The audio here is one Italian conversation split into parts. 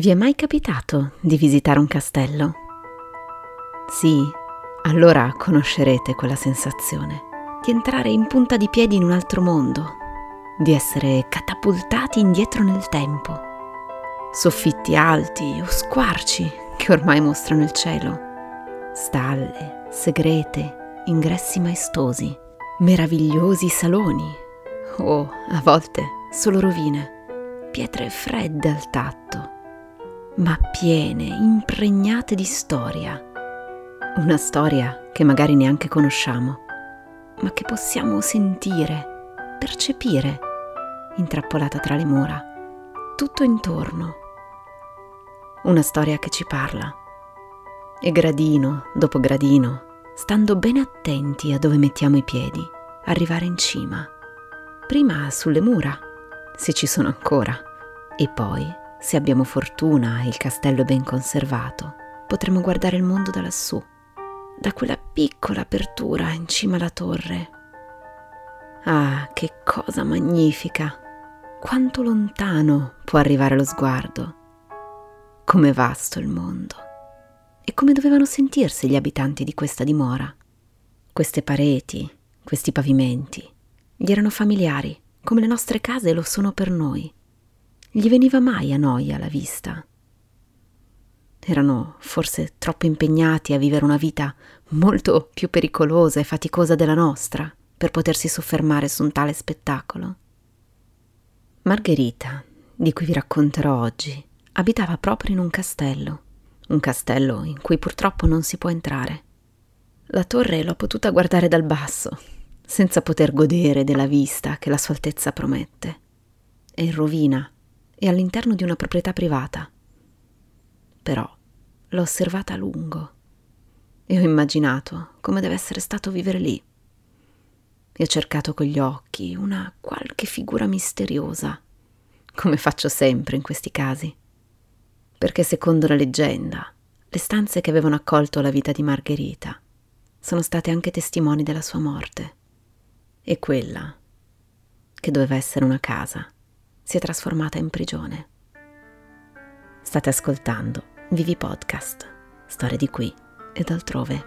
Vi è mai capitato di visitare un castello? Sì, allora conoscerete quella sensazione di entrare in punta di piedi in un altro mondo, di essere catapultati indietro nel tempo. Soffitti alti o squarci che ormai mostrano il cielo, stalle, segrete, ingressi maestosi, meravigliosi saloni o a volte solo rovine, pietre fredde al tatto ma piene, impregnate di storia. Una storia che magari neanche conosciamo, ma che possiamo sentire, percepire, intrappolata tra le mura, tutto intorno. Una storia che ci parla. E gradino dopo gradino, stando bene attenti a dove mettiamo i piedi, arrivare in cima. Prima sulle mura, se ci sono ancora, e poi se abbiamo fortuna e il castello è ben conservato, potremo guardare il mondo da lassù, da quella piccola apertura in cima alla torre. Ah, che cosa magnifica! Quanto lontano può arrivare lo sguardo! Com'è vasto il mondo! E come dovevano sentirsi gli abitanti di questa dimora? Queste pareti, questi pavimenti, gli erano familiari, come le nostre case lo sono per noi gli veniva mai a noia la vista. Erano forse troppo impegnati a vivere una vita molto più pericolosa e faticosa della nostra per potersi soffermare su un tale spettacolo. Margherita, di cui vi racconterò oggi, abitava proprio in un castello, un castello in cui purtroppo non si può entrare. La torre l'ho potuta guardare dal basso, senza poter godere della vista che la sua altezza promette. È in rovina e all'interno di una proprietà privata. Però l'ho osservata a lungo e ho immaginato come deve essere stato vivere lì. E ho cercato con gli occhi una qualche figura misteriosa, come faccio sempre in questi casi. Perché secondo la leggenda, le stanze che avevano accolto la vita di Margherita sono state anche testimoni della sua morte. E quella, che doveva essere una casa, si è trasformata in prigione. State ascoltando Vivi Podcast, storie di qui e d'altrove.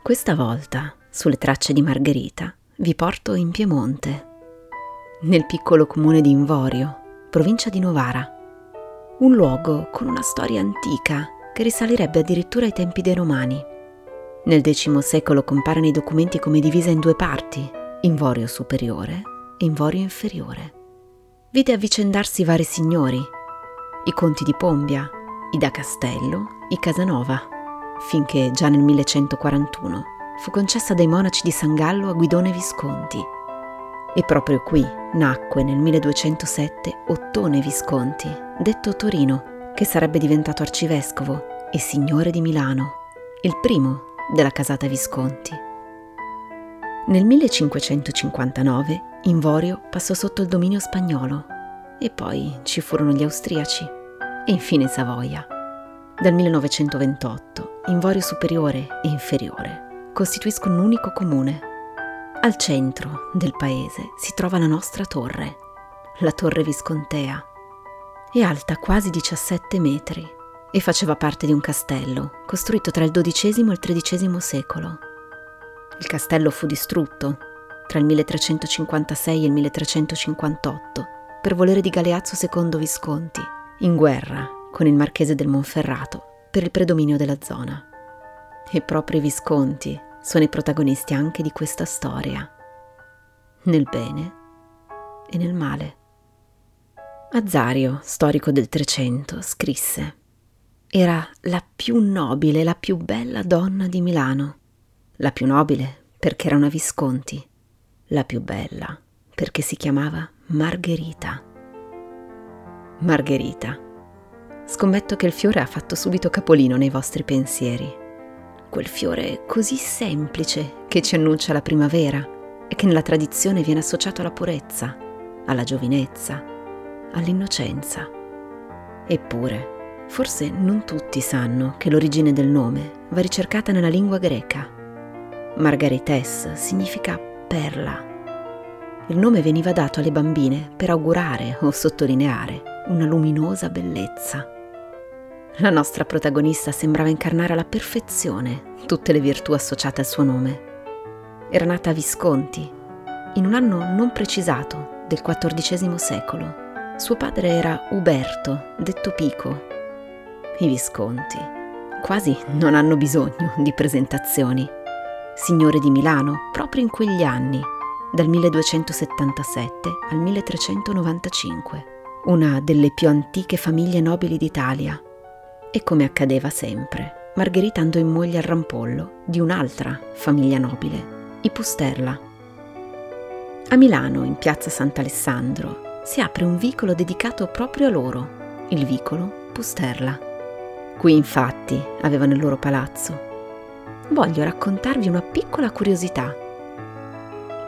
Questa volta, sulle tracce di Margherita, vi porto in Piemonte, nel piccolo comune di Invorio, provincia di Novara, un luogo con una storia antica che risalirebbe addirittura ai tempi dei Romani. Nel X secolo compare nei documenti come divisa in due parti, Invorio superiore e Invorio inferiore. Vide avvicendarsi vari signori, i conti di Pombia, i da Castello, i Casanova, finché già nel 1141 fu concessa dai monaci di San Gallo a Guidone Visconti. E proprio qui nacque nel 1207 Ottone Visconti, detto Torino, che sarebbe diventato arcivescovo e signore di Milano, il primo della casata Visconti. Nel 1559 Invorio passò sotto il dominio spagnolo e poi ci furono gli austriaci e infine Savoia. Dal 1928 Invorio superiore e inferiore costituiscono un unico comune. Al centro del paese si trova la nostra torre, la torre viscontea. È alta quasi 17 metri e faceva parte di un castello costruito tra il XII e il XIII secolo. Il castello fu distrutto tra il 1356 e il 1358 per volere di Galeazzo II Visconti, in guerra con il marchese del Monferrato per il predominio della zona. E proprio i Visconti sono i protagonisti anche di questa storia, nel bene e nel male. Azario, storico del Trecento, scrisse Era la più nobile, la più bella donna di Milano la più nobile perché era una Visconti, la più bella perché si chiamava Margherita. Margherita. Scommetto che il fiore ha fatto subito capolino nei vostri pensieri. Quel fiore così semplice che ci annuncia la primavera e che nella tradizione viene associato alla purezza, alla giovinezza, all'innocenza. Eppure, forse non tutti sanno che l'origine del nome va ricercata nella lingua greca Margarites significa perla il nome veniva dato alle bambine per augurare o sottolineare una luminosa bellezza. La nostra protagonista sembrava incarnare alla perfezione tutte le virtù associate al suo nome. Era nata a Visconti, in un anno non precisato del XIV secolo. Suo padre era Uberto, detto Pico. I Visconti quasi non hanno bisogno di presentazioni. Signore di Milano proprio in quegli anni dal 1277 al 1395, una delle più antiche famiglie nobili d'Italia. E come accadeva sempre, Margherita andò in moglie al rampollo di un'altra famiglia nobile, i Pusterla. A Milano, in piazza Sant'Alessandro, si apre un vicolo dedicato proprio a loro, il vicolo Pusterla. Qui infatti avevano il loro palazzo. Voglio raccontarvi una piccola curiosità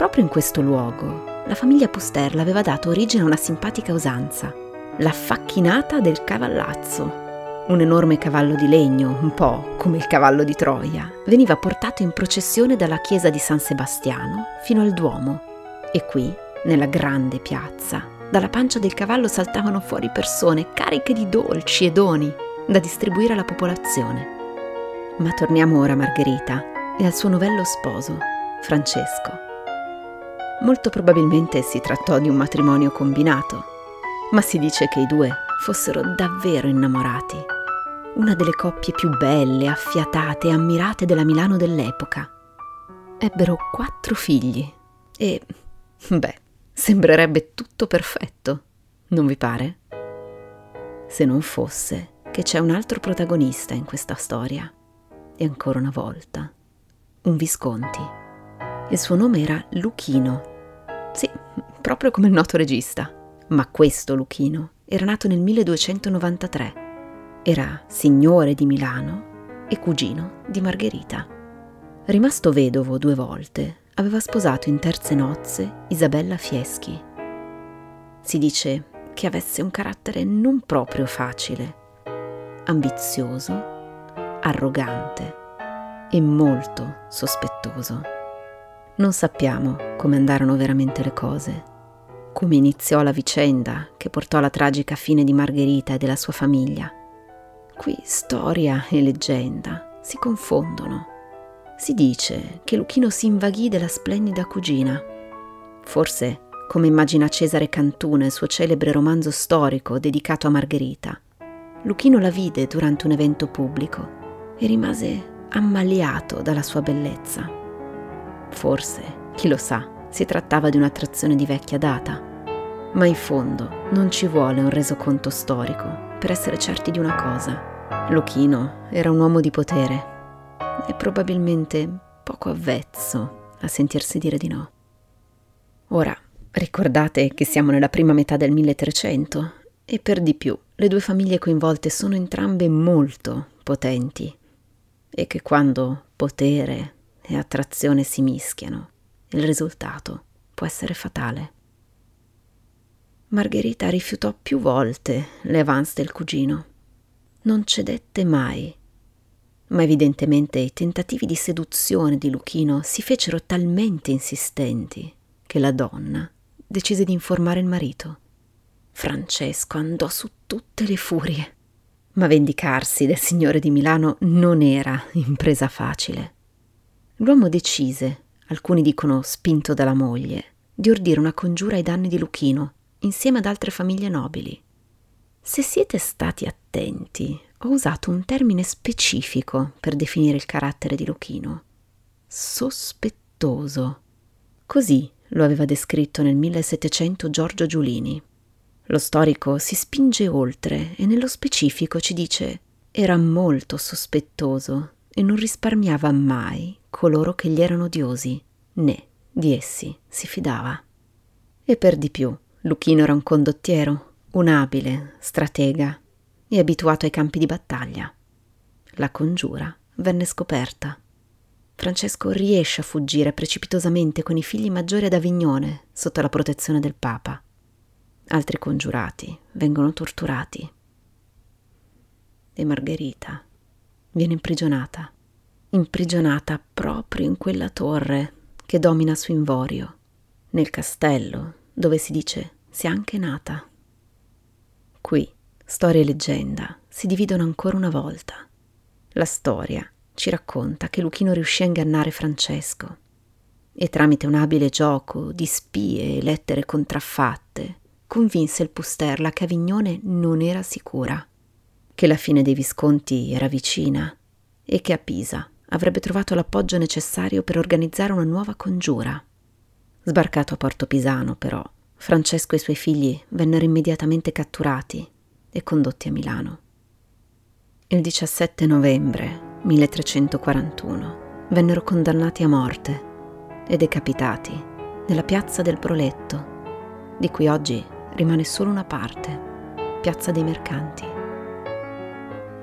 Proprio in questo luogo, la famiglia Pusterla aveva dato origine a una simpatica usanza, la facchinata del cavallazzo. Un enorme cavallo di legno, un po' come il cavallo di Troia, veniva portato in processione dalla chiesa di San Sebastiano fino al Duomo e qui, nella grande piazza, dalla pancia del cavallo saltavano fuori persone cariche di dolci e doni da distribuire alla popolazione. Ma torniamo ora a Margherita e al suo novello sposo, Francesco. Molto probabilmente si trattò di un matrimonio combinato, ma si dice che i due fossero davvero innamorati. Una delle coppie più belle, affiatate e ammirate della Milano dell'epoca. Ebbero quattro figli e, beh, sembrerebbe tutto perfetto, non vi pare? Se non fosse che c'è un altro protagonista in questa storia, e ancora una volta, un Visconti. Il suo nome era Luchino sì, proprio come il noto regista. Ma questo Luchino era nato nel 1293. Era signore di Milano e cugino di Margherita. Rimasto vedovo due volte, aveva sposato in terze nozze Isabella Fieschi. Si dice che avesse un carattere non proprio facile, ambizioso, arrogante e molto sospettoso. Non sappiamo come andarono veramente le cose, come iniziò la vicenda che portò alla tragica fine di Margherita e della sua famiglia. Qui storia e leggenda si confondono. Si dice che Luchino si invaghì della splendida cugina. Forse, come immagina Cesare Cantù nel suo celebre romanzo storico dedicato a Margherita, Luchino la vide durante un evento pubblico e rimase ammaliato dalla sua bellezza. Forse, chi lo sa, si trattava di un'attrazione di vecchia data. Ma in fondo non ci vuole un resoconto storico per essere certi di una cosa. Lochino era un uomo di potere e probabilmente poco avvezzo a sentirsi dire di no. Ora, ricordate che siamo nella prima metà del 1300 e per di più le due famiglie coinvolte sono entrambe molto potenti e che quando potere e attrazione si mischiano. Il risultato può essere fatale. Margherita rifiutò più volte le avance del cugino. Non cedette mai. Ma evidentemente i tentativi di seduzione di Luchino si fecero talmente insistenti che la donna decise di informare il marito. Francesco andò su tutte le furie. Ma vendicarsi del signore di Milano non era impresa facile. L'uomo decise, alcuni dicono spinto dalla moglie, di ordire una congiura ai danni di Luchino, insieme ad altre famiglie nobili. Se siete stati attenti, ho usato un termine specifico per definire il carattere di Luchino. Sospettoso. Così lo aveva descritto nel 1700 Giorgio Giulini. Lo storico si spinge oltre e nello specifico ci dice era molto sospettoso e non risparmiava mai coloro che gli erano odiosi, né di essi si fidava. E per di più, Luchino era un condottiero, un abile, stratega e abituato ai campi di battaglia. La congiura venne scoperta. Francesco riesce a fuggire precipitosamente con i figli maggiori ad Avignone sotto la protezione del Papa. Altri congiurati vengono torturati. E Margherita viene imprigionata imprigionata proprio in quella torre che domina su Invorio, nel castello dove si dice sia anche nata. Qui storia e leggenda si dividono ancora una volta. La storia ci racconta che Luchino riuscì a ingannare Francesco e tramite un abile gioco di spie e lettere contraffatte convinse il Pusterla che Avignone non era sicura, che la fine dei Visconti era vicina e che a Pisa avrebbe trovato l'appoggio necessario per organizzare una nuova congiura. Sbarcato a Porto Pisano, però, Francesco e i suoi figli vennero immediatamente catturati e condotti a Milano. Il 17 novembre 1341 vennero condannati a morte e decapitati nella piazza del Proletto, di cui oggi rimane solo una parte, piazza dei mercanti.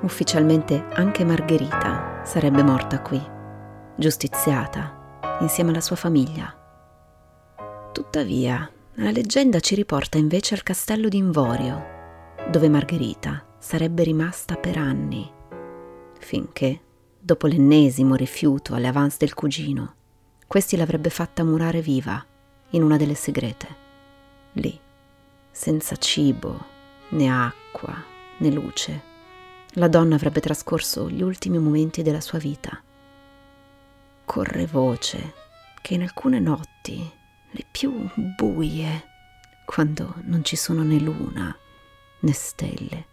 Ufficialmente anche Margherita sarebbe morta qui, giustiziata insieme alla sua famiglia. Tuttavia, la leggenda ci riporta invece al castello di Invorio, dove Margherita sarebbe rimasta per anni, finché, dopo l'ennesimo rifiuto alle avance del cugino, questi l'avrebbe fatta murare viva in una delle segrete, lì, senza cibo, né acqua, né luce. La donna avrebbe trascorso gli ultimi momenti della sua vita. Corre voce che in alcune notti, le più buie, quando non ci sono né luna né stelle,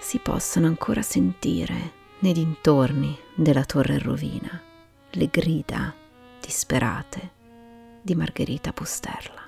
si possano ancora sentire nei dintorni della torre in rovina le grida disperate di Margherita Pusterla.